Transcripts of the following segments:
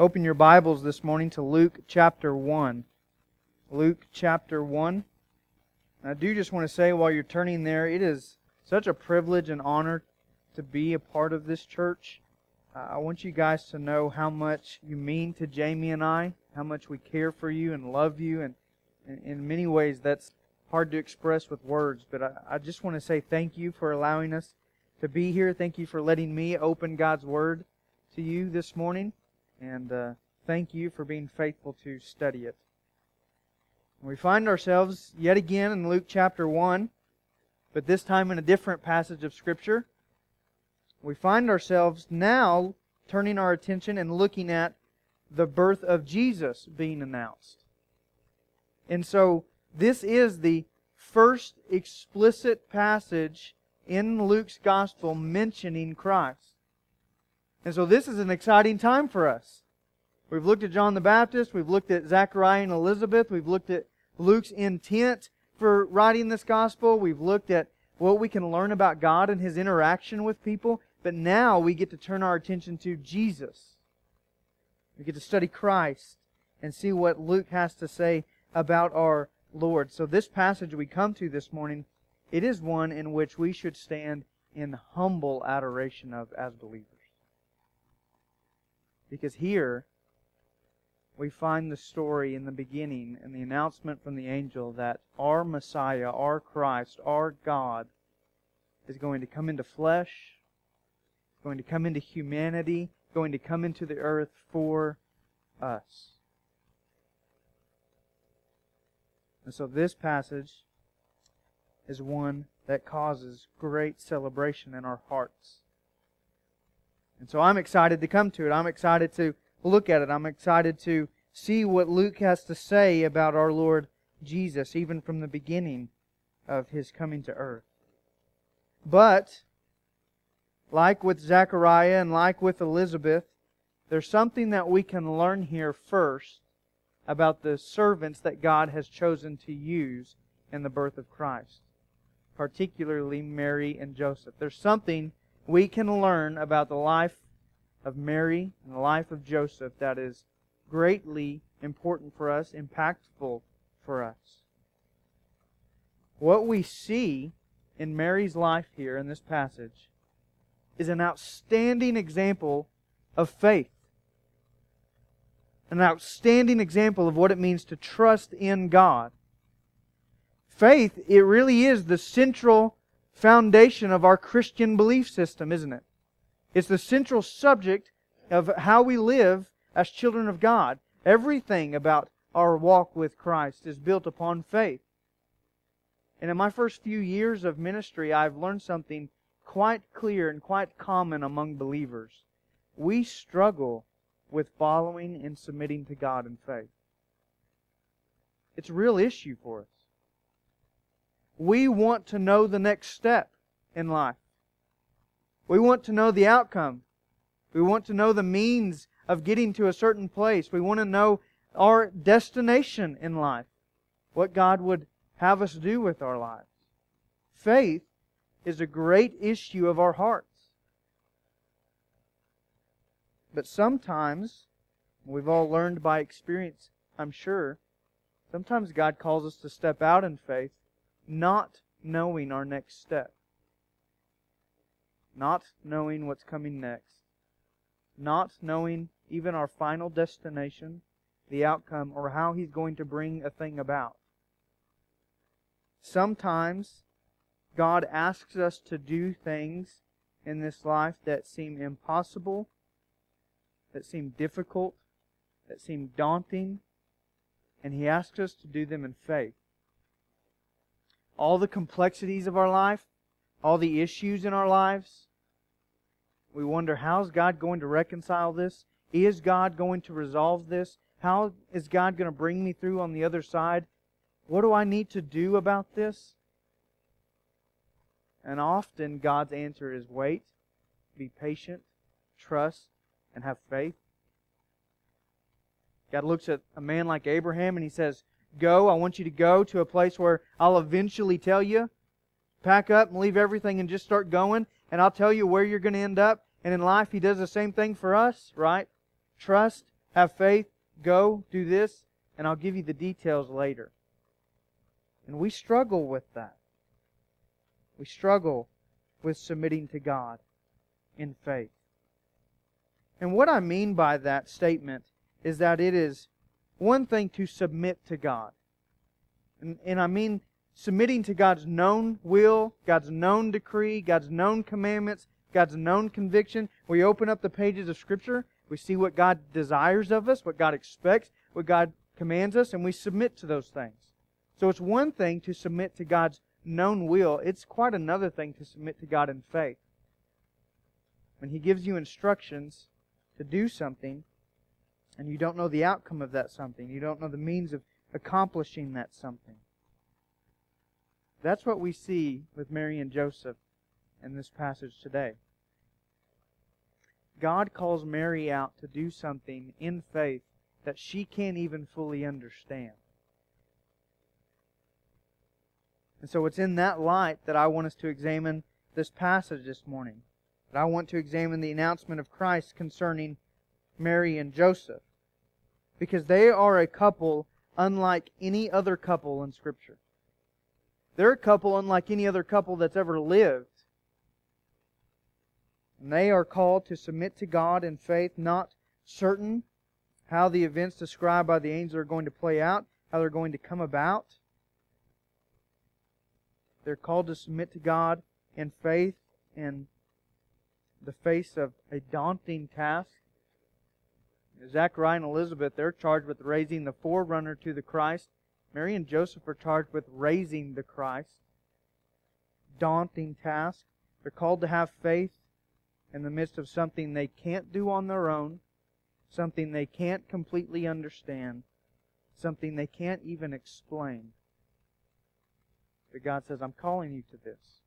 open your Bibles this morning to Luke chapter 1. Luke chapter 1. And I do just want to say while you're turning there, it is such a privilege and honor to be a part of this church. Uh, I want you guys to know how much you mean to Jamie and I, how much we care for you and love you. And, and in many ways, that's hard to express with words. But I, I just want to say thank you for allowing us to be here. Thank you for letting me open God's Word to you this morning. And uh, thank you for being faithful to study it. We find ourselves yet again in Luke chapter 1, but this time in a different passage of Scripture. We find ourselves now turning our attention and looking at the birth of Jesus being announced. And so this is the first explicit passage in Luke's gospel mentioning Christ. And so this is an exciting time for us. We've looked at John the Baptist, we've looked at Zechariah and Elizabeth, we've looked at Luke's intent for writing this gospel, we've looked at what we can learn about God and his interaction with people, but now we get to turn our attention to Jesus. We get to study Christ and see what Luke has to say about our Lord. So this passage we come to this morning, it is one in which we should stand in humble adoration of as believers. Because here we find the story in the beginning and the announcement from the angel that our Messiah, our Christ, our God is going to come into flesh, going to come into humanity, going to come into the earth for us. And so this passage is one that causes great celebration in our hearts. And so I'm excited to come to it. I'm excited to look at it. I'm excited to see what Luke has to say about our Lord Jesus, even from the beginning of his coming to earth. But, like with Zechariah and like with Elizabeth, there's something that we can learn here first about the servants that God has chosen to use in the birth of Christ, particularly Mary and Joseph. There's something we can learn about the life of Mary and the life of Joseph that is greatly important for us, impactful for us. What we see in Mary's life here in this passage is an outstanding example of faith. An outstanding example of what it means to trust in God. Faith, it really is the central foundation of our Christian belief system, isn't it? It's the central subject of how we live as children of God. Everything about our walk with Christ is built upon faith. And in my first few years of ministry, I've learned something quite clear and quite common among believers. We struggle with following and submitting to God in faith. It's a real issue for us. We want to know the next step in life. We want to know the outcome. We want to know the means of getting to a certain place. We want to know our destination in life, what God would have us do with our lives. Faith is a great issue of our hearts. But sometimes, we've all learned by experience, I'm sure, sometimes God calls us to step out in faith, not knowing our next step not knowing what's coming next, not knowing even our final destination, the outcome, or how He's going to bring a thing about. Sometimes God asks us to do things in this life that seem impossible, that seem difficult, that seem daunting, and He asks us to do them in faith. All the complexities of our life, all the issues in our lives. We wonder, how's God going to reconcile this? Is God going to resolve this? How is God going to bring me through on the other side? What do I need to do about this? And often God's answer is wait, be patient, trust, and have faith. God looks at a man like Abraham and he says, Go, I want you to go to a place where I'll eventually tell you pack up and leave everything and just start going, and I'll tell you where you're going to end up. And in life, He does the same thing for us, right? Trust Have faith, go, do this, and I'll give you the details later. And we struggle with that. We struggle with submitting to God in faith. And what I mean by that statement is that it is one thing to submit to God. And, and I mean submitting to God's known will, God's known decree, God's known commandments, God's known conviction. We open up the pages of Scripture, we see what God desires of us, what God expects, what God commands us, and we submit to those things. So it's one thing to submit to God's known will, it's quite another thing to submit to God in faith. When He gives you instructions to do something, and you don't know the outcome of that something, you don't know the means of accomplishing that something. That's what we see with Mary and Joseph in this passage today. God calls Mary out to do something in faith that she can't even fully understand. And so it's in that light that I want us to examine this passage this morning. That I want to examine the announcement of Christ concerning Mary and Joseph. Because they are a couple unlike any other couple in Scripture. They're a couple unlike any other couple that's ever lived. And they are called to submit to God in faith, not certain how the events described by the angel are going to play out, how they're going to come about. They're called to submit to God in faith in the face of a daunting task. Zachariah and Elizabeth, they're charged with raising the forerunner to the Christ. Mary and Joseph are charged with raising the Christ. Daunting task. They're called to have faith in the midst of something they can't do on their own, something they can't completely understand, something they can't even explain. But God says, I'm calling you to this.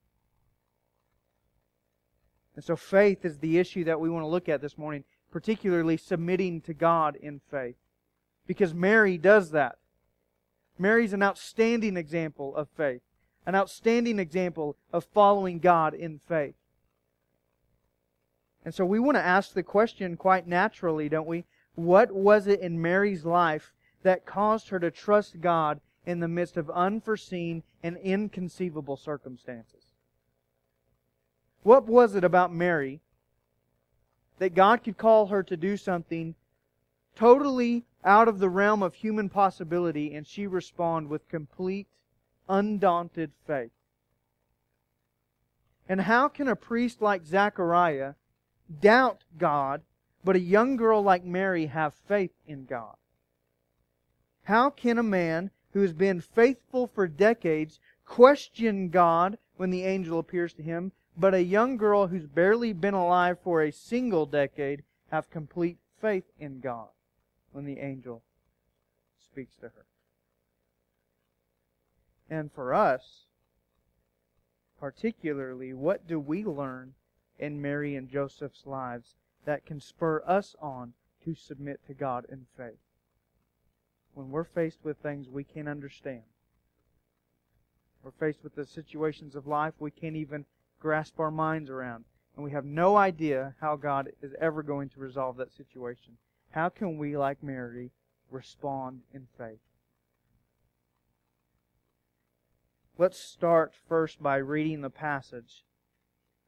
And so faith is the issue that we want to look at this morning, particularly submitting to God in faith. Because Mary does that. Mary's an outstanding example of faith, an outstanding example of following God in faith. And so we want to ask the question quite naturally, don't we? What was it in Mary's life that caused her to trust God in the midst of unforeseen and inconceivable circumstances? What was it about Mary that God could call her to do something totally out of the realm of human possibility and she respond with complete, undaunted faith? And how can a priest like Zechariah doubt God, but a young girl like Mary have faith in God? How can a man who has been faithful for decades question God when the angel appears to him, but a young girl who's barely been alive for a single decade have complete faith in God when the angel speaks to her? And for us, particularly, what do we learn in Mary and Joseph's lives that can spur us on to submit to God in faith. When we're faced with things we can't understand, we're faced with the situations of life we can't even grasp our minds around, and we have no idea how God is ever going to resolve that situation. How can we, like Mary, respond in faith? Let's start first by reading the passage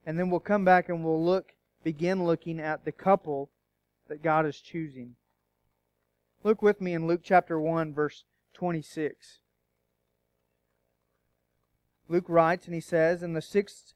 and then we'll come back and we'll look, begin looking at the couple that God is choosing. Look with me in Luke chapter 1, verse 26. Luke writes, and he says, In the sixth,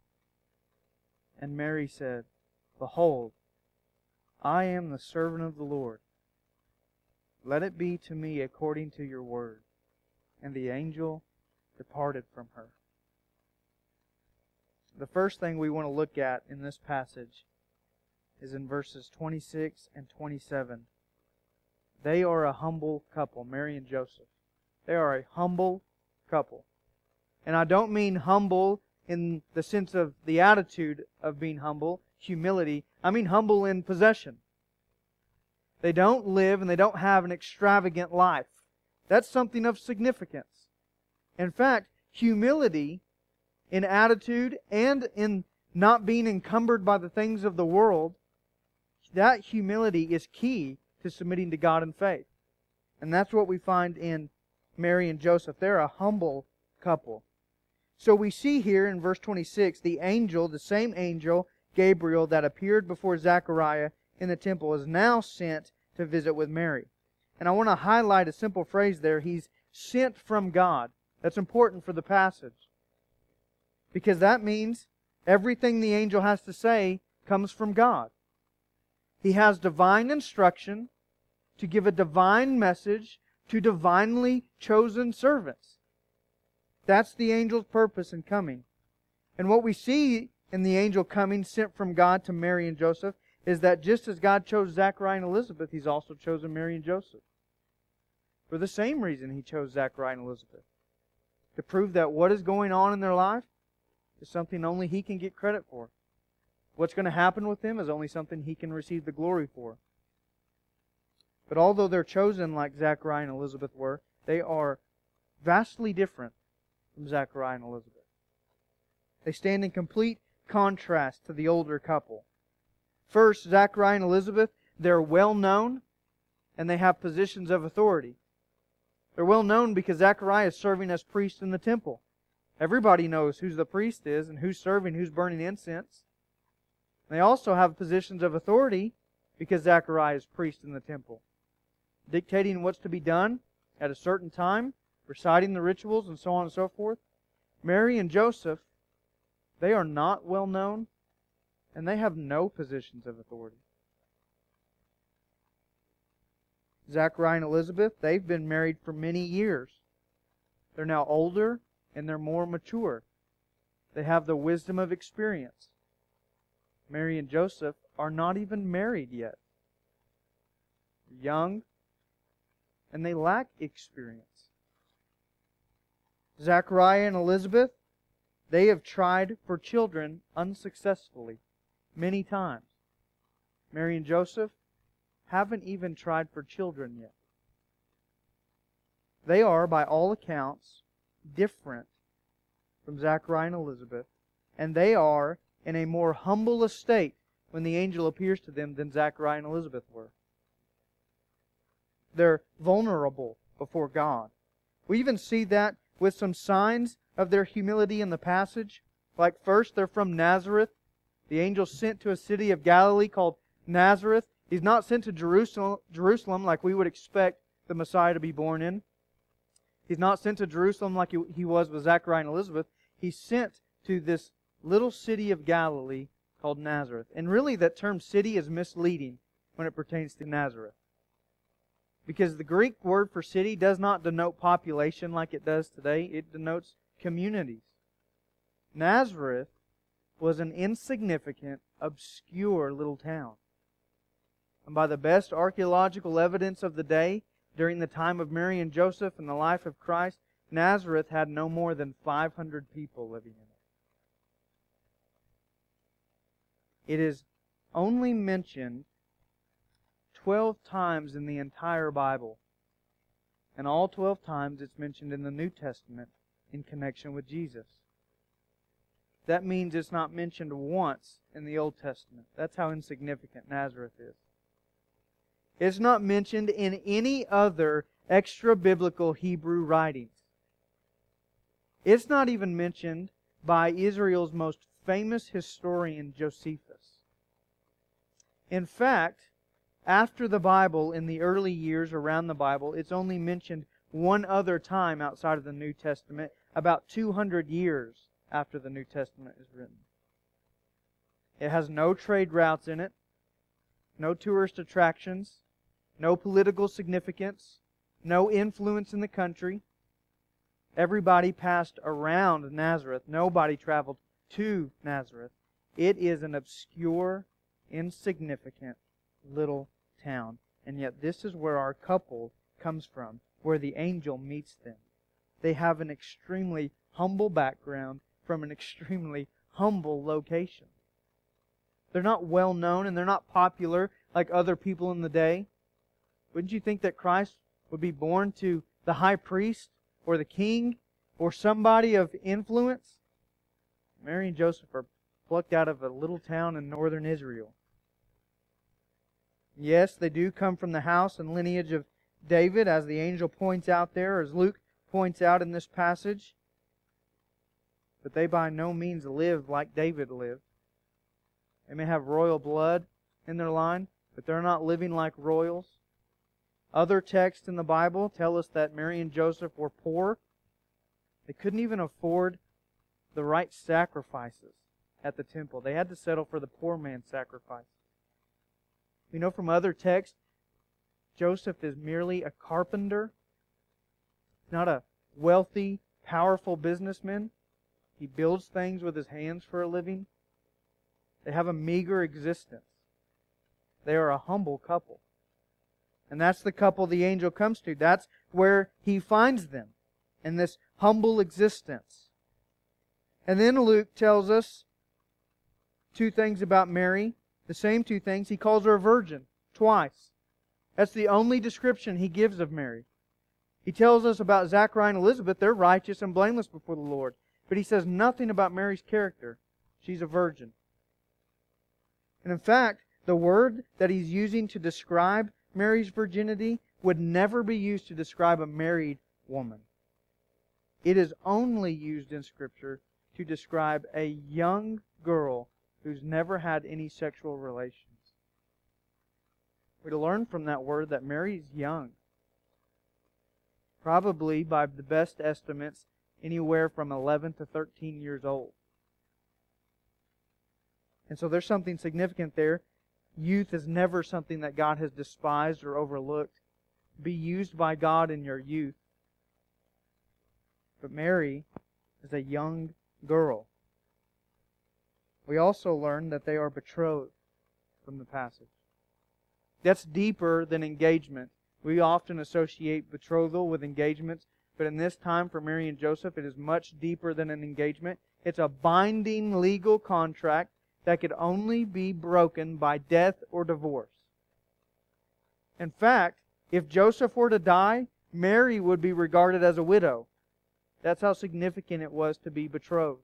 And Mary said, Behold, I am the servant of the Lord. Let it be to me according to your word. And the angel departed from her. The first thing we want to look at in this passage is in verses 26 and 27. They are a humble couple, Mary and Joseph. They are a humble couple. And I don't mean humble in the sense of the attitude of being humble, humility. I mean humble in possession. They don't live and they don't have an extravagant life. That's something of significance. In fact, humility in attitude and in not being encumbered by the things of the world, that humility is key to submitting to God in faith. And that's what we find in Mary and Joseph. They're a humble couple. So we see here in verse 26 the angel, the same angel, Gabriel, that appeared before Zechariah in the temple, is now sent to visit with Mary. And I want to highlight a simple phrase there. He's sent from God. That's important for the passage. Because that means everything the angel has to say comes from God. He has divine instruction to give a divine message to divinely chosen servants. That's the angel's purpose in coming. And what we see in the angel coming sent from God to Mary and Joseph is that just as God chose Zachariah and Elizabeth, He's also chosen Mary and Joseph. For the same reason He chose Zachariah and Elizabeth. To prove that what is going on in their life is something only He can get credit for. What's going to happen with them is only something He can receive the glory for. But although they're chosen like Zachariah and Elizabeth were, they are vastly different from Zachariah and Elizabeth. They stand in complete contrast to the older couple. First, Zachariah and Elizabeth, they're well known and they have positions of authority. They're well known because Zachariah is serving as priest in the temple. Everybody knows who the priest is and who's serving, who's burning incense. They also have positions of authority because Zachariah is priest in the temple, dictating what's to be done at a certain time reciting the rituals, and so on and so forth. Mary and Joseph, they are not well known, and they have no positions of authority. Zachariah and Elizabeth, they've been married for many years. They're now older and they're more mature. They have the wisdom of experience. Mary and Joseph are not even married yet. They're young, and they lack experience. Zachariah and Elizabeth, they have tried for children unsuccessfully many times. Mary and Joseph haven't even tried for children yet. They are, by all accounts, different from Zachariah and Elizabeth, and they are in a more humble estate when the angel appears to them than Zachariah and Elizabeth were. They're vulnerable before God. We even see that with some signs of their humility in the passage. Like, first, they're from Nazareth. The angel sent to a city of Galilee called Nazareth. He's not sent to Jerusalem, Jerusalem like we would expect the Messiah to be born in. He's not sent to Jerusalem like he was with Zachariah and Elizabeth. He's sent to this little city of Galilee called Nazareth. And really, that term city is misleading when it pertains to Nazareth. Because the Greek word for city does not denote population like it does today, it denotes communities. Nazareth was an insignificant, obscure little town. And by the best archaeological evidence of the day, during the time of Mary and Joseph and the life of Christ, Nazareth had no more than 500 people living in it. It is only mentioned 12 times in the entire Bible. And all 12 times it's mentioned in the New Testament in connection with Jesus. That means it's not mentioned once in the Old Testament. That's how insignificant Nazareth is. It's not mentioned in any other extra biblical Hebrew writings. It's not even mentioned by Israel's most famous historian, Josephus. In fact, after the Bible, in the early years around the Bible, it's only mentioned one other time outside of the New Testament, about 200 years after the New Testament is written. It has no trade routes in it, no tourist attractions, no political significance, no influence in the country. Everybody passed around Nazareth. Nobody traveled to Nazareth. It is an obscure, insignificant little town. And yet, this is where our couple comes from, where the angel meets them. They have an extremely humble background from an extremely humble location. They're not well known and they're not popular like other people in the day. Wouldn't you think that Christ would be born to the high priest or the king or somebody of influence? Mary and Joseph are plucked out of a little town in northern Israel. Yes, they do come from the house and lineage of David, as the angel points out there, as Luke points out in this passage. But they by no means live like David lived. They may have royal blood in their line, but they're not living like royals. Other texts in the Bible tell us that Mary and Joseph were poor. They couldn't even afford the right sacrifices at the temple. They had to settle for the poor man's sacrifice. We know from other texts, Joseph is merely a carpenter, not a wealthy, powerful businessman. He builds things with his hands for a living. They have a meager existence. They are a humble couple. And that's the couple the angel comes to. That's where he finds them in this humble existence. And then Luke tells us two things about Mary the same two things. He calls her a virgin twice. That's the only description he gives of Mary. He tells us about Zachariah and Elizabeth. They're righteous and blameless before the Lord. But he says nothing about Mary's character. She's a virgin. And in fact, the word that he's using to describe Mary's virginity would never be used to describe a married woman. It is only used in Scripture to describe a young girl who's never had any sexual relations. We learn from that word that Mary's young. Probably, by the best estimates, anywhere from 11 to 13 years old. And so there's something significant there. Youth is never something that God has despised or overlooked. Be used by God in your youth. But Mary is a young girl. We also learn that they are betrothed from the passage. That's deeper than engagement. We often associate betrothal with engagements, but in this time for Mary and Joseph, it is much deeper than an engagement. It's a binding legal contract that could only be broken by death or divorce. In fact, if Joseph were to die, Mary would be regarded as a widow. That's how significant it was to be betrothed.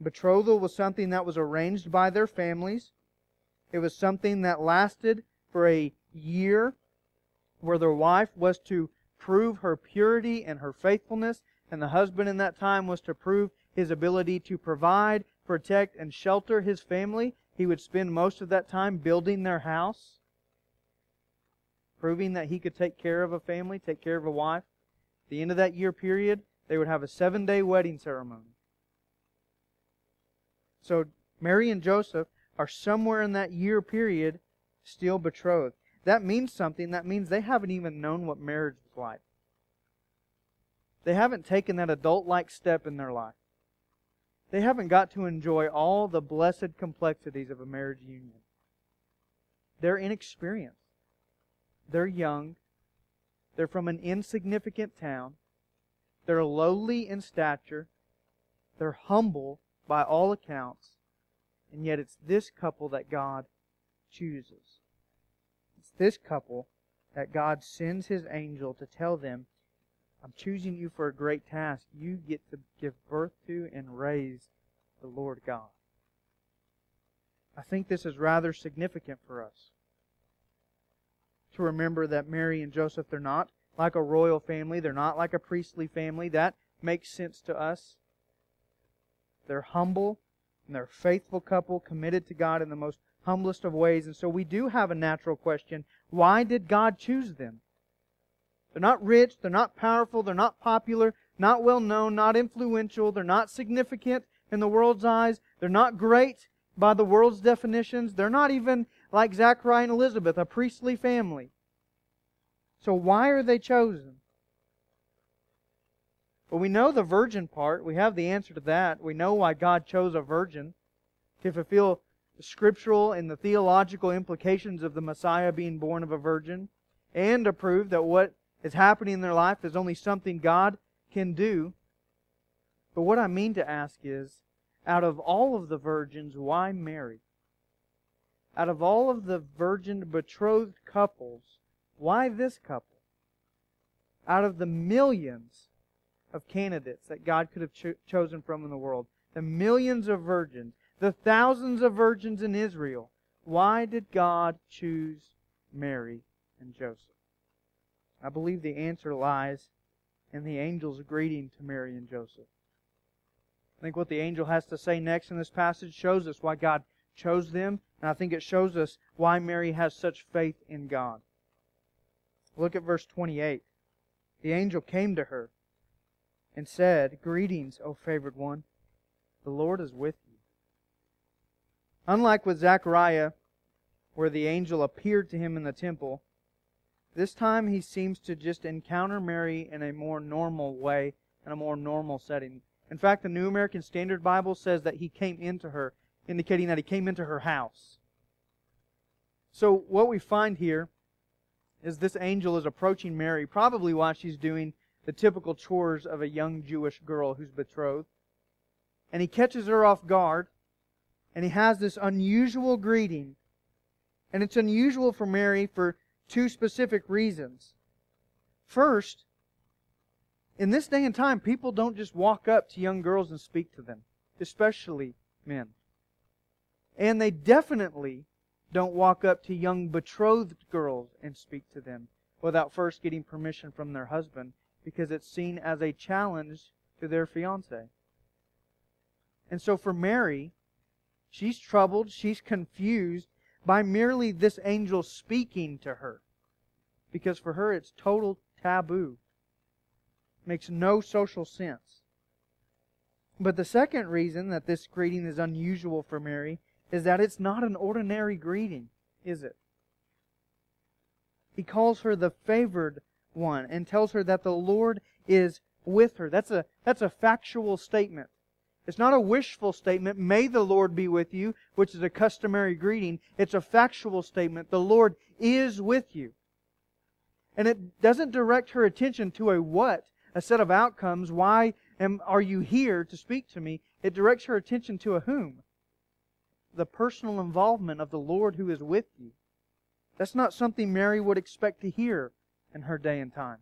Betrothal was something that was arranged by their families. It was something that lasted for a year, where the wife was to prove her purity and her faithfulness, and the husband in that time was to prove his ability to provide, protect, and shelter his family. He would spend most of that time building their house, proving that he could take care of a family, take care of a wife. At the end of that year period, they would have a seven day wedding ceremony. So Mary and Joseph are somewhere in that year period still betrothed. That means something. That means they haven't even known what marriage is like. They haven't taken that adult like step in their life. They haven't got to enjoy all the blessed complexities of a marriage union. They're inexperienced. They're young. They're from an insignificant town. They're lowly in stature. They're humble by all accounts, And yet it's this couple that God chooses. It's this couple that God sends his angel to tell them, I'm choosing you for a great task. You get to give birth to and raise the Lord God. I think this is rather significant for us to remember that Mary and Joseph, they're not like a royal family, they're not like a priestly family. That makes sense to us. They're humble and they're a faithful couple committed to God in the most humblest of ways. And so we do have a natural question why did God choose them? They're not rich, they're not powerful, they're not popular, not well known, not influential, they're not significant in the world's eyes, they're not great by the world's definitions, they're not even like Zachariah and Elizabeth, a priestly family. So why are they chosen? Well, we know the virgin part. We have the answer to that. We know why God chose a virgin to fulfill the scriptural and the theological implications of the Messiah being born of a virgin, and to prove that what is happening in their life is only something God can do. But what I mean to ask is out of all of the virgins, why Mary? Out of all of the virgin betrothed couples, why this couple? Out of the millions of candidates that God could have cho- chosen from in the world, the millions of virgins, the thousands of virgins in Israel, why did God choose Mary and Joseph? I believe the answer lies in the angel's greeting to Mary and Joseph. I think what the angel has to say next in this passage shows us why God chose them, and I think it shows us why Mary has such faith in God. Look at verse 28. The angel came to her and said, Greetings, O favored one. The Lord is with you. Unlike with Zechariah, where the angel appeared to him in the temple, this time he seems to just encounter Mary in a more normal way, in a more normal setting. In fact, the New American Standard Bible says that he came into her, indicating that he came into her house. So, what we find here is this angel is approaching Mary, probably while she's doing the typical chores of a young Jewish girl who's betrothed. And he catches her off guard, and he has this unusual greeting. And it's unusual for Mary for two specific reasons. First, in this day and time, people don't just walk up to young girls and speak to them, especially men. And they definitely don't walk up to young betrothed girls and speak to them without first getting permission from their husband because it's seen as a challenge to their fiance. And so for Mary, she's troubled, she's confused by merely this angel speaking to her. Because for her it's total taboo. Makes no social sense. But the second reason that this greeting is unusual for Mary is that it's not an ordinary greeting, is it? He calls her the favored one and tells her that the Lord is with her. That's a, that's a factual statement. It's not a wishful statement, may the Lord be with you, which is a customary greeting. It's a factual statement. The Lord is with you. And it doesn't direct her attention to a what, a set of outcomes. Why am, are you here to speak to me? It directs her attention to a whom? The personal involvement of the Lord who is with you. That's not something Mary would expect to hear in her day and time.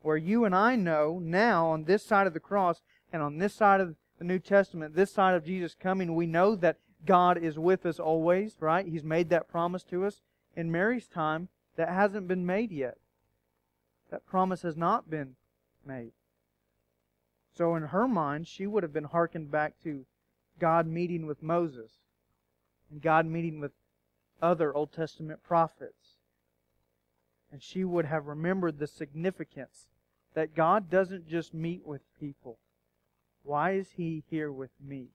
Where you and I know now on this side of the cross and on this side of the New Testament, this side of Jesus coming, we know that God is with us always, right? He's made that promise to us. In Mary's time, that hasn't been made yet. That promise has not been made. So in her mind, she would have been hearkened back to God meeting with Moses and God meeting with other Old Testament prophets and she would have remembered the significance that God doesn't just meet with people. Why is He here with me?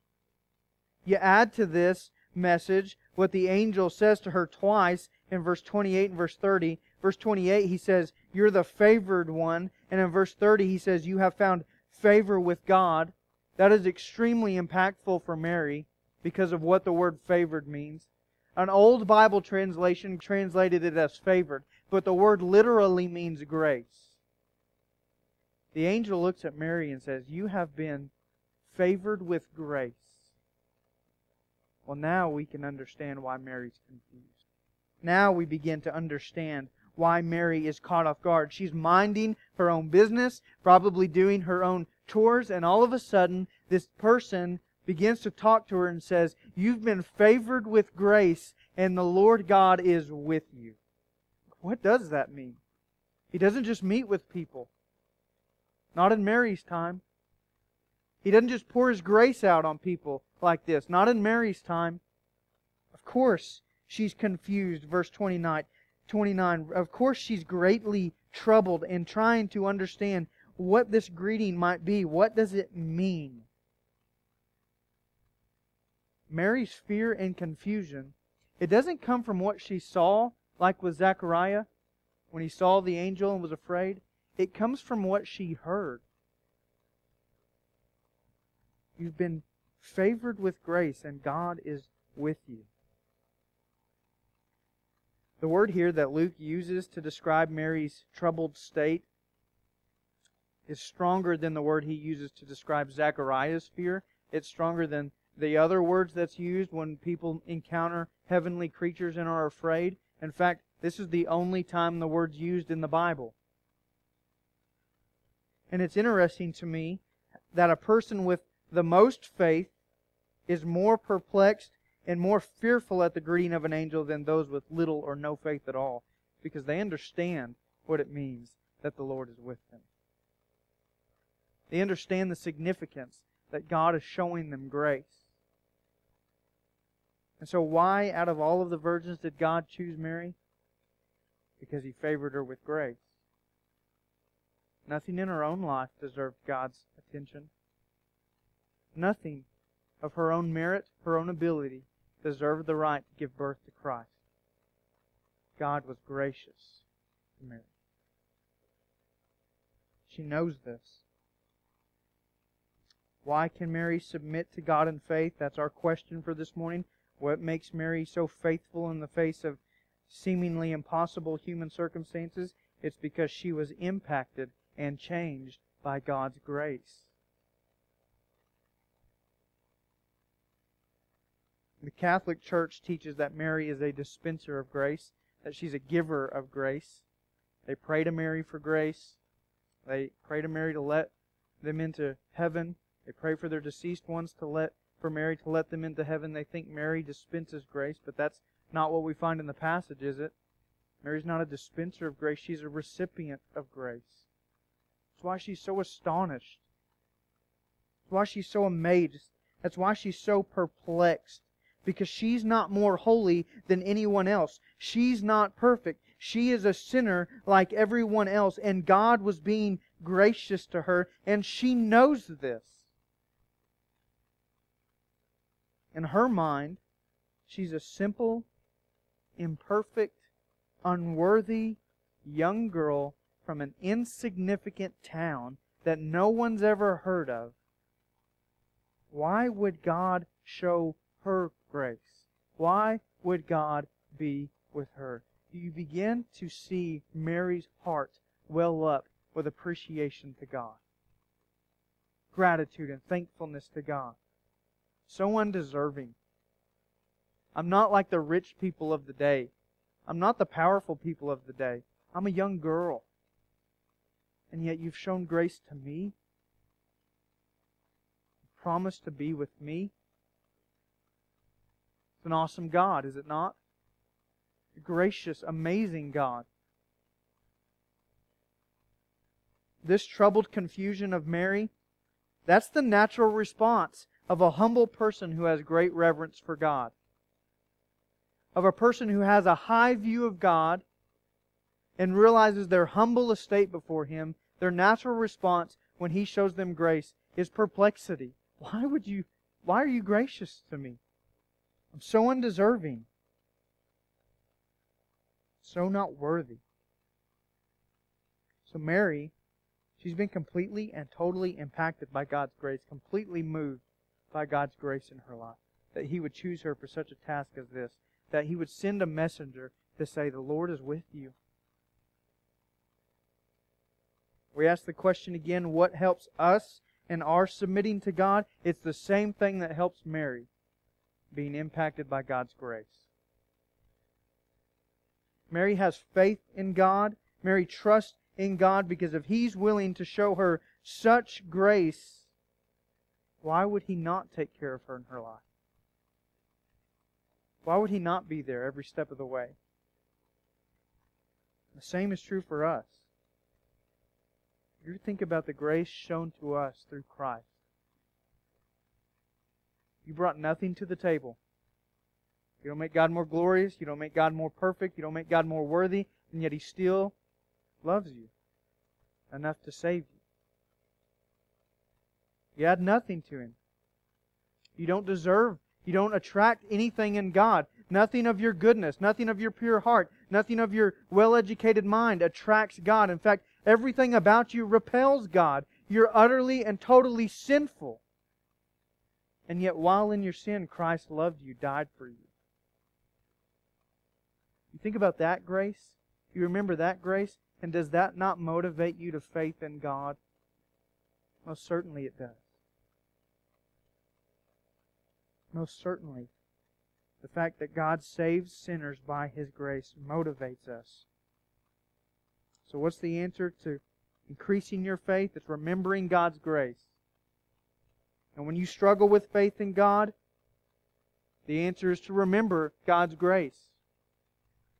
You add to this message what the angel says to her twice in verse 28 and verse 30. Verse 28, he says, You're the favored one. And in verse 30, he says, You have found favor with God. That is extremely impactful for Mary because of what the word favored means. An old Bible translation translated it as favored but the word literally means grace. The angel looks at Mary and says, You have been favored with grace. Well, now we can understand why Mary's confused. Now we begin to understand why Mary is caught off guard. She's minding her own business, probably doing her own chores, and all of a sudden, this person begins to talk to her and says, You've been favored with grace, and the Lord God is with you. What does that mean? He doesn't just meet with people. Not in Mary's time. He doesn't just pour His grace out on people like this. Not in Mary's time. Of course, she's confused. Verse 29. 29. Of course, she's greatly troubled and trying to understand what this greeting might be. What does it mean? Mary's fear and confusion, it doesn't come from what she saw, like with Zechariah, when he saw the angel and was afraid. It comes from what she heard. You've been favored with grace, and God is with you. The word here that Luke uses to describe Mary's troubled state is stronger than the word he uses to describe Zechariah's fear. It's stronger than the other words that's used when people encounter heavenly creatures and are afraid. In fact, this is the only time the word's used in the Bible. And it's interesting to me that a person with the most faith is more perplexed and more fearful at the greeting of an angel than those with little or no faith at all, because they understand what it means that the Lord is with them. They understand the significance that God is showing them grace. And so, why, out of all of the virgins, did God choose Mary? Because He favored her with grace. Nothing in her own life deserved God's attention. Nothing of her own merit, her own ability, deserved the right to give birth to Christ. God was gracious to Mary. She knows this. Why can Mary submit to God in faith? That's our question for this morning. What makes Mary so faithful in the face of seemingly impossible human circumstances? It's because she was impacted and changed by God's grace. The Catholic Church teaches that Mary is a dispenser of grace, that she's a giver of grace. They pray to Mary for grace. They pray to Mary to let them into heaven. They pray for their deceased ones to let for Mary to let them into heaven. They think Mary dispenses grace, but that's not what we find in the passage, is it? Mary's not a dispenser of grace, she's a recipient of grace. That's why she's so astonished. That's why she's so amazed. That's why she's so perplexed. Because she's not more holy than anyone else. She's not perfect. She is a sinner like everyone else, and God was being gracious to her, and she knows this. In her mind, she's a simple, imperfect, unworthy young girl from an insignificant town that no one's ever heard of. Why would God show her grace? Why would God be with her? You begin to see Mary's heart well up with appreciation to God, gratitude and thankfulness to God so undeserving. I'm not like the rich people of the day. I'm not the powerful people of the day. I'm a young girl. And yet you've shown grace to me. Promised to be with me. It's an awesome God, is it not? A gracious, amazing God. This troubled confusion of Mary, that's the natural response of a humble person who has great reverence for God, of a person who has a high view of God and realizes their humble estate before Him, their natural response when He shows them grace is perplexity. Why would you, why are you gracious to me? I'm so undeserving, so not worthy. So Mary, she's been completely and totally impacted by God's grace, completely moved by God's grace in her life. That He would choose her for such a task as this. That He would send a messenger to say, The Lord is with you. We ask the question again what helps us in our submitting to God? It's the same thing that helps Mary. being impacted by God's grace. Mary has faith in God. Mary trusts in God because if He's willing to show her such grace, why would He not take care of her in her life? Why would He not be there every step of the way? The same is true for us. You think about the grace shown to us through Christ. You brought nothing to the table. You don't make God more glorious. You don't make God more perfect. You don't make God more worthy. And yet He still loves you enough to save you. You add nothing to Him. You don't deserve, you don't attract anything in God. Nothing of your goodness, nothing of your pure heart, nothing of your well educated mind attracts God. In fact, everything about you repels God. You're utterly and totally sinful. And yet, while in your sin, Christ loved you, died for you. You think about that grace? You remember that grace? And does that not motivate you to faith in God? Most certainly it does. Most certainly. The fact that God saves sinners by His grace motivates us. So, what's the answer to increasing your faith? It's remembering God's grace. And when you struggle with faith in God, the answer is to remember God's grace.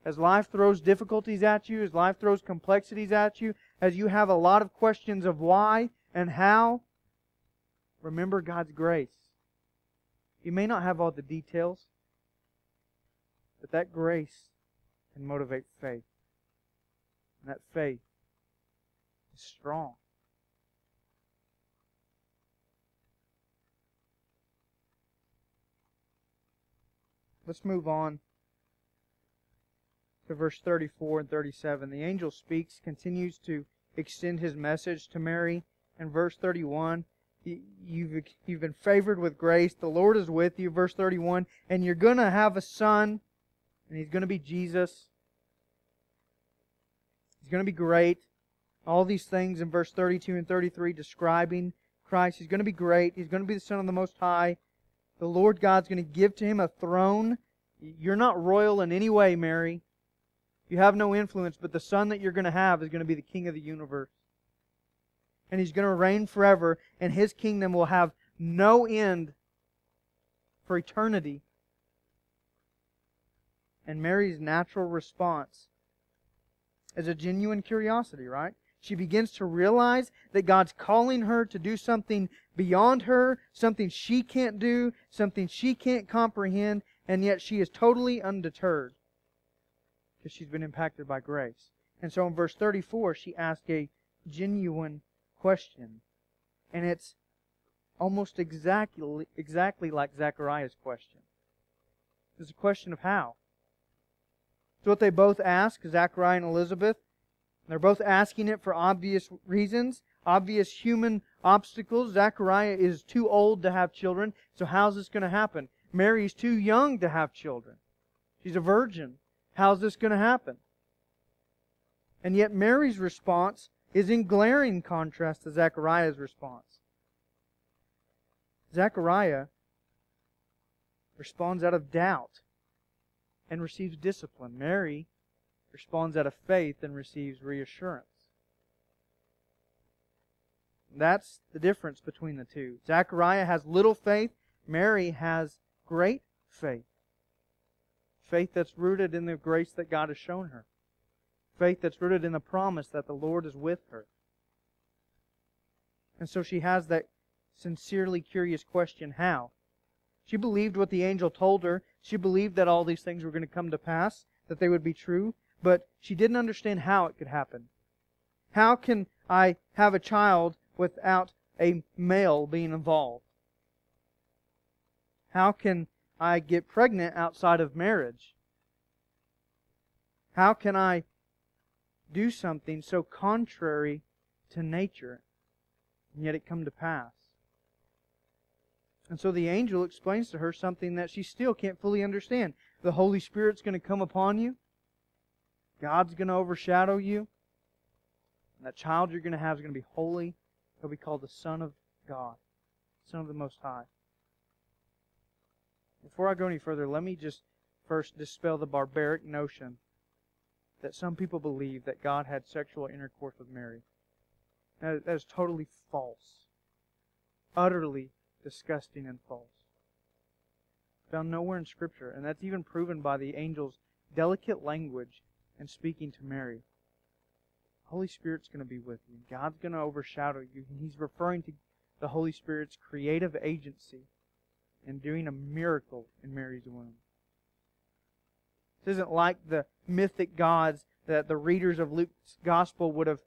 As life throws difficulties at you, as life throws complexities at you, as you have a lot of questions of why and how, remember God's grace. You may not have all the details, but that grace can motivate faith. And that faith is strong. Let's move on to verse 34 and 37. The angel speaks, continues to extend his message to Mary. In verse 31, you've, you've been favored with grace. The Lord is with you. Verse 31, and you're going to have a son, and he's going to be Jesus. He's going to be great. All these things in verse 32 and 33 describing Christ. He's going to be great. He's going to be the Son of the Most High. The Lord God's going to give to him a throne. You're not royal in any way, Mary. You have no influence, but the son that you're going to have is going to be the king of the universe. And he's going to reign forever, and his kingdom will have no end for eternity. And Mary's natural response is a genuine curiosity, right? She begins to realize that God's calling her to do something beyond her, something she can't do, something she can't comprehend, and yet she is totally undeterred because she's been impacted by grace. And so in verse 34, she asks a genuine question. And it's almost exactly, exactly like Zechariah's question. It's a question of how. It's what they both ask, Zechariah and Elizabeth. They're both asking it for obvious reasons, obvious human obstacles. Zechariah is too old to have children, so how's this going to happen? Mary's too young to have children. She's a virgin. How's this going to happen? And yet Mary's response is in glaring contrast to Zechariah's response. Zechariah responds out of doubt and receives discipline. Mary responds out of faith and receives reassurance. That's the difference between the two. Zechariah has little faith, Mary has great faith. Faith that's rooted in the grace that God has shown her. Faith that's rooted in the promise that the Lord is with her. And so she has that sincerely curious question how? She believed what the angel told her. She believed that all these things were going to come to pass, that they would be true, but she didn't understand how it could happen. How can I have a child without a male being involved? How can I get pregnant outside of marriage? How can I do something so contrary to nature and yet it come to pass? And so the angel explains to her something that she still can't fully understand. The Holy Spirit's going to come upon you. God's going to overshadow you. And that child you're going to have is going to be holy. He'll be called the Son of God, Son of the Most High. Before I go any further, let me just first dispel the barbaric notion that some people believe that God had sexual intercourse with Mary. That is totally false. Utterly disgusting and false. Found nowhere in Scripture, and that's even proven by the angel's delicate language in speaking to Mary. Holy Spirit's going to be with you. God's going to overshadow you. He's referring to the Holy Spirit's creative agency in doing a miracle in Mary's womb. This isn't like the mythic gods that the readers of Luke's gospel would have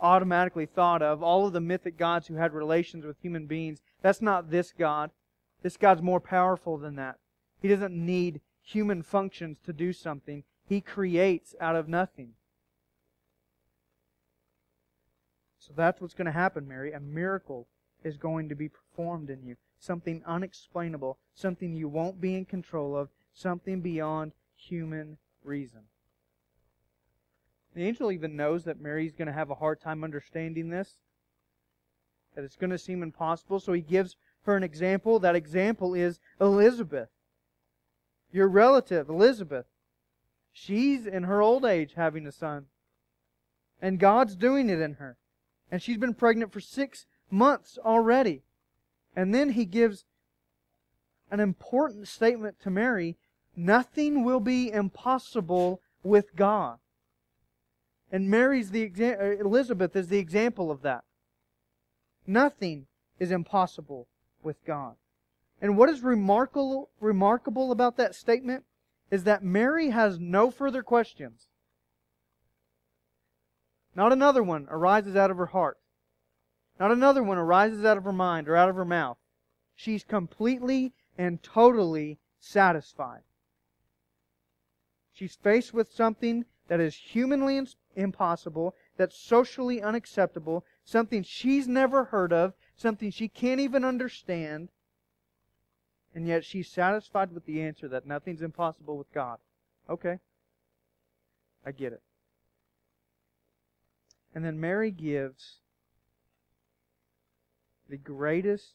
automatically thought of. All of the mythic gods who had relations with human beings. That's not this God. This God's more powerful than that. He doesn't need human functions to do something. He creates out of nothing. So that's what's going to happen, Mary. A miracle is going to be performed in you. Something unexplainable, something you won't be in control of, something beyond human reason. The angel even knows that Mary's going to have a hard time understanding this, that it's going to seem impossible, so he gives her an example. That example is Elizabeth, your relative, Elizabeth. She's in her old age having a son, and God's doing it in her. And she's been pregnant for six months already. And then he gives an important statement to Mary nothing will be impossible with God. And Mary's the uh, Elizabeth is the example of that. Nothing is impossible with God. And what is remarkable remarkable about that statement is that Mary has no further questions. Not another one arises out of her heart. Not another one arises out of her mind or out of her mouth. She's completely and totally satisfied. She's faced with something that is humanly impossible, that's socially unacceptable, something she's never heard of, something she can't even understand, and yet she's satisfied with the answer that nothing's impossible with God. Okay. I get it. And then Mary gives the greatest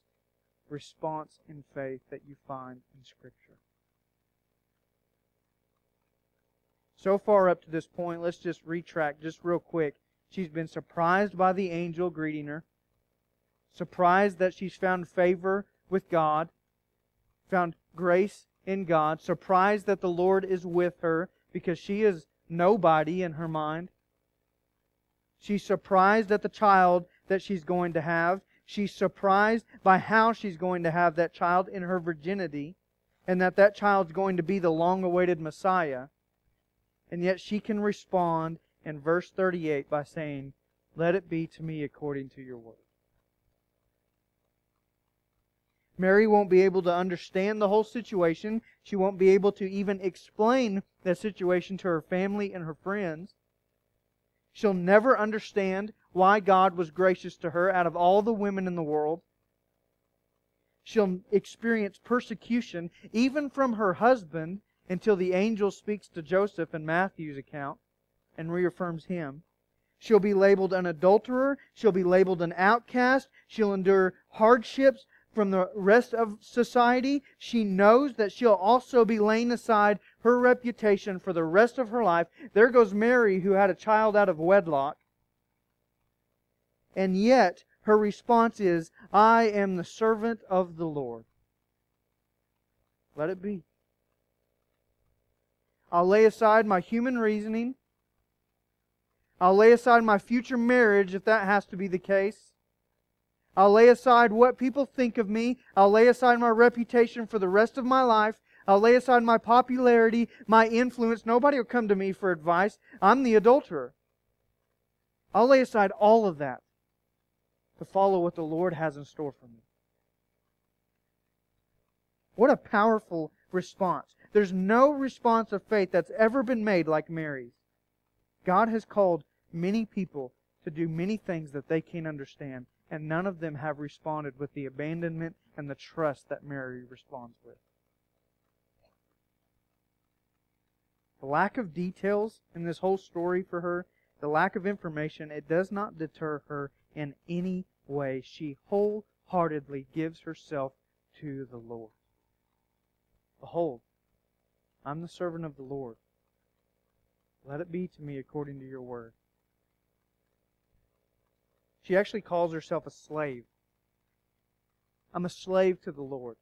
response in faith that you find in Scripture. So far up to this point, let's just retract just real quick. She's been surprised by the angel greeting her, surprised that she's found favor with God, found grace in God, surprised that the Lord is with her because she is nobody in her mind. She's surprised at the child that she's going to have. She's surprised by how she's going to have that child in her virginity and that that child's going to be the long awaited Messiah. And yet she can respond in verse 38 by saying, Let it be to me according to your word. Mary won't be able to understand the whole situation. She won't be able to even explain the situation to her family and her friends. She'll never understand why God was gracious to her out of all the women in the world. She'll experience persecution even from her husband until the angel speaks to Joseph in Matthew's account and reaffirms him. She'll be labeled an adulterer. She'll be labeled an outcast. She'll endure hardships from the rest of society. She knows that she'll also be laying aside her reputation for the rest of her life. There goes Mary, who had a child out of wedlock. And yet, her response is, I am the servant of the Lord. Let it be. I'll lay aside my human reasoning. I'll lay aside my future marriage if that has to be the case. I'll lay aside what people think of me. I'll lay aside my reputation for the rest of my life. I'll lay aside my popularity, my influence. Nobody will come to me for advice. I'm the adulterer. I'll lay aside all of that to follow what the Lord has in store for me. What a powerful response. There's no response of faith that's ever been made like Mary's. God has called many people to do many things that they can't understand, and none of them have responded with the abandonment and the trust that Mary responds with. The lack of details in this whole story for her, the lack of information, it does not deter her in any way. She wholeheartedly gives herself to the Lord Behold, I'm the servant of the Lord. Let it be to me according to your word. She actually calls herself a slave. I'm a slave to the Lord.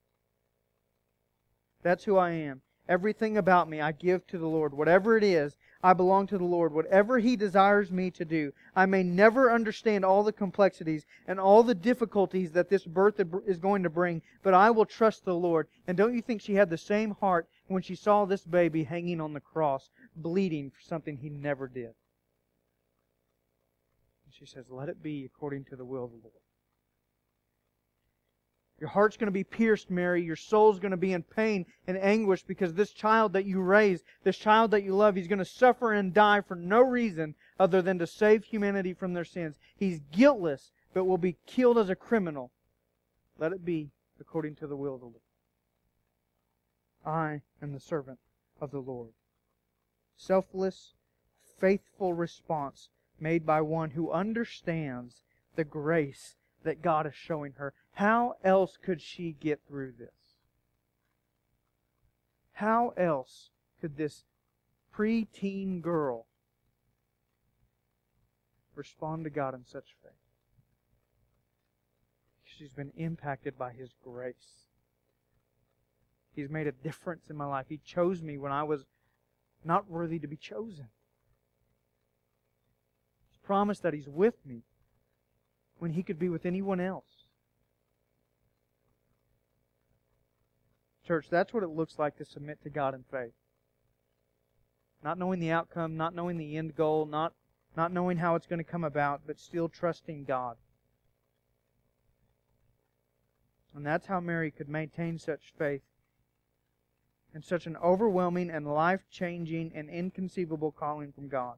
That's who I am. Everything about me I give to the Lord. Whatever it is, I belong to the Lord. Whatever He desires me to do, I may never understand all the complexities and all the difficulties that this birth is going to bring, but I will trust the Lord. And don't you think she had the same heart when she saw this baby hanging on the cross, bleeding for something He never did? And she says, Let it be according to the will of the Lord. Your heart's going to be pierced, Mary. Your soul's going to be in pain and anguish because this child that you raise, this child that you love, he's going to suffer and die for no reason other than to save humanity from their sins. He's guiltless, but will be killed as a criminal. Let it be according to the will of the Lord. I am the servant of the Lord. Selfless, faithful response made by one who understands the grace that God is showing her. How else could she get through this? How else could this preteen girl respond to God in such faith? She's been impacted by His grace. He's made a difference in my life. He chose me when I was not worthy to be chosen. He's promised that He's with me when He could be with anyone else. Church, that's what it looks like to submit to God in faith. Not knowing the outcome, not knowing the end goal, not, not knowing how it's going to come about, but still trusting God. And that's how Mary could maintain such faith and such an overwhelming and life changing and inconceivable calling from God.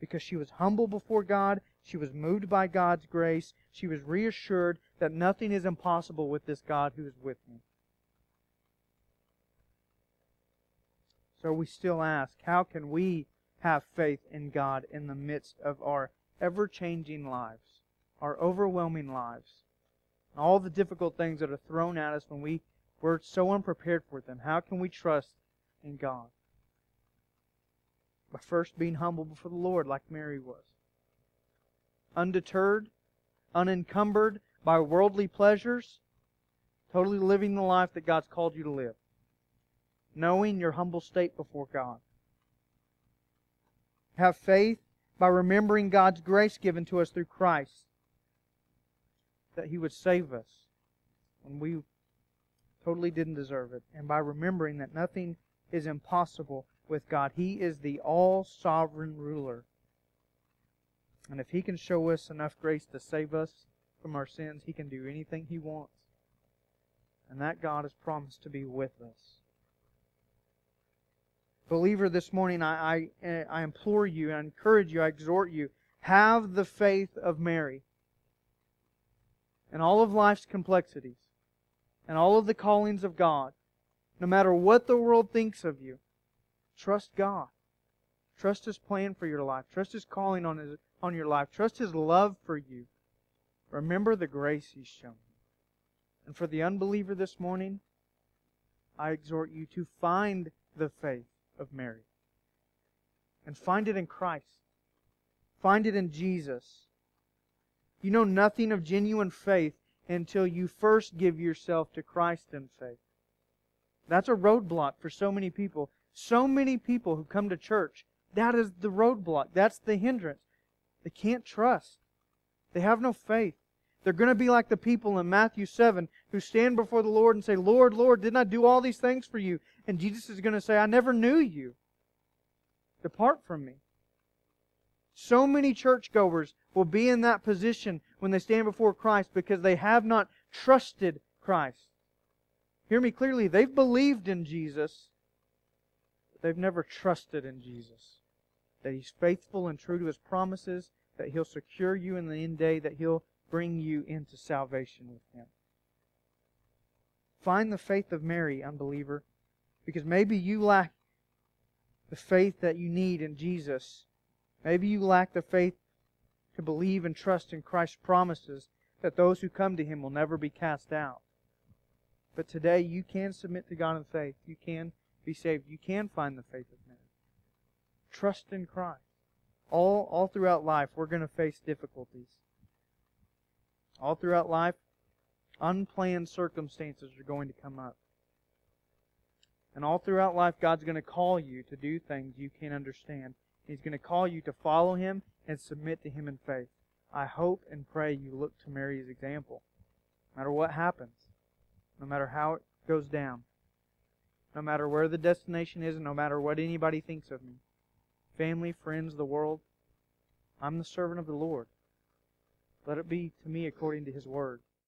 Because she was humble before God, she was moved by God's grace, she was reassured that nothing is impossible with this God who is with me. So we still ask, how can we have faith in God in the midst of our ever changing lives, our overwhelming lives, all the difficult things that are thrown at us when we, we're so unprepared for them? How can we trust in God? By first being humble before the Lord, like Mary was. Undeterred, unencumbered by worldly pleasures, totally living the life that God's called you to live knowing your humble state before God. Have faith by remembering God's grace given to us through Christ, that He would save us when we totally didn't deserve it, and by remembering that nothing is impossible with God. He is the all sovereign ruler. And if He can show us enough grace to save us from our sins, He can do anything He wants. And that God has promised to be with us. Believer, this morning I, I, I implore you, I encourage you, I exhort you, have the faith of Mary. And all of life's complexities, and all of the callings of God, no matter what the world thinks of you, trust God. Trust His plan for your life. Trust His calling on, his, on your life. Trust His love for you. Remember the grace He's shown. you. And for the unbeliever this morning, I exhort you to find the faith of Mary. And find it in Christ. Find it in Jesus. You know nothing of genuine faith until you first give yourself to Christ in faith. That's a roadblock for so many people. So many people who come to church, that is the roadblock. That's the hindrance. They can't trust. They have no faith. They're going to be like the people in Matthew 7 who stand before the Lord and say, Lord, Lord, didn't I do all these things for you? And Jesus is going to say, I never knew you. Depart from me. So many churchgoers will be in that position when they stand before Christ because they have not trusted Christ. Hear me clearly. They've believed in Jesus, but they've never trusted in Jesus. That He's faithful and true to His promises, that He'll secure you in the end day, that He'll bring you into salvation with Him. Find the faith of Mary, unbeliever, because maybe you lack the faith that you need in Jesus. Maybe you lack the faith to believe and trust in Christ's promises that those who come to Him will never be cast out. But today you can submit to God in faith. You can be saved. You can find the faith of marriage. Trust in Christ. All, all throughout life, we're going to face difficulties. All throughout life, unplanned circumstances are going to come up. And all throughout life, God's going to call you to do things you can't understand. He's going to call you to follow Him and submit to Him in faith. I hope and pray you look to Mary's example. No matter what happens, no matter how it goes down, no matter where the destination is, and no matter what anybody thinks of me family, friends, the world I'm the servant of the Lord. Let it be to me according to His word.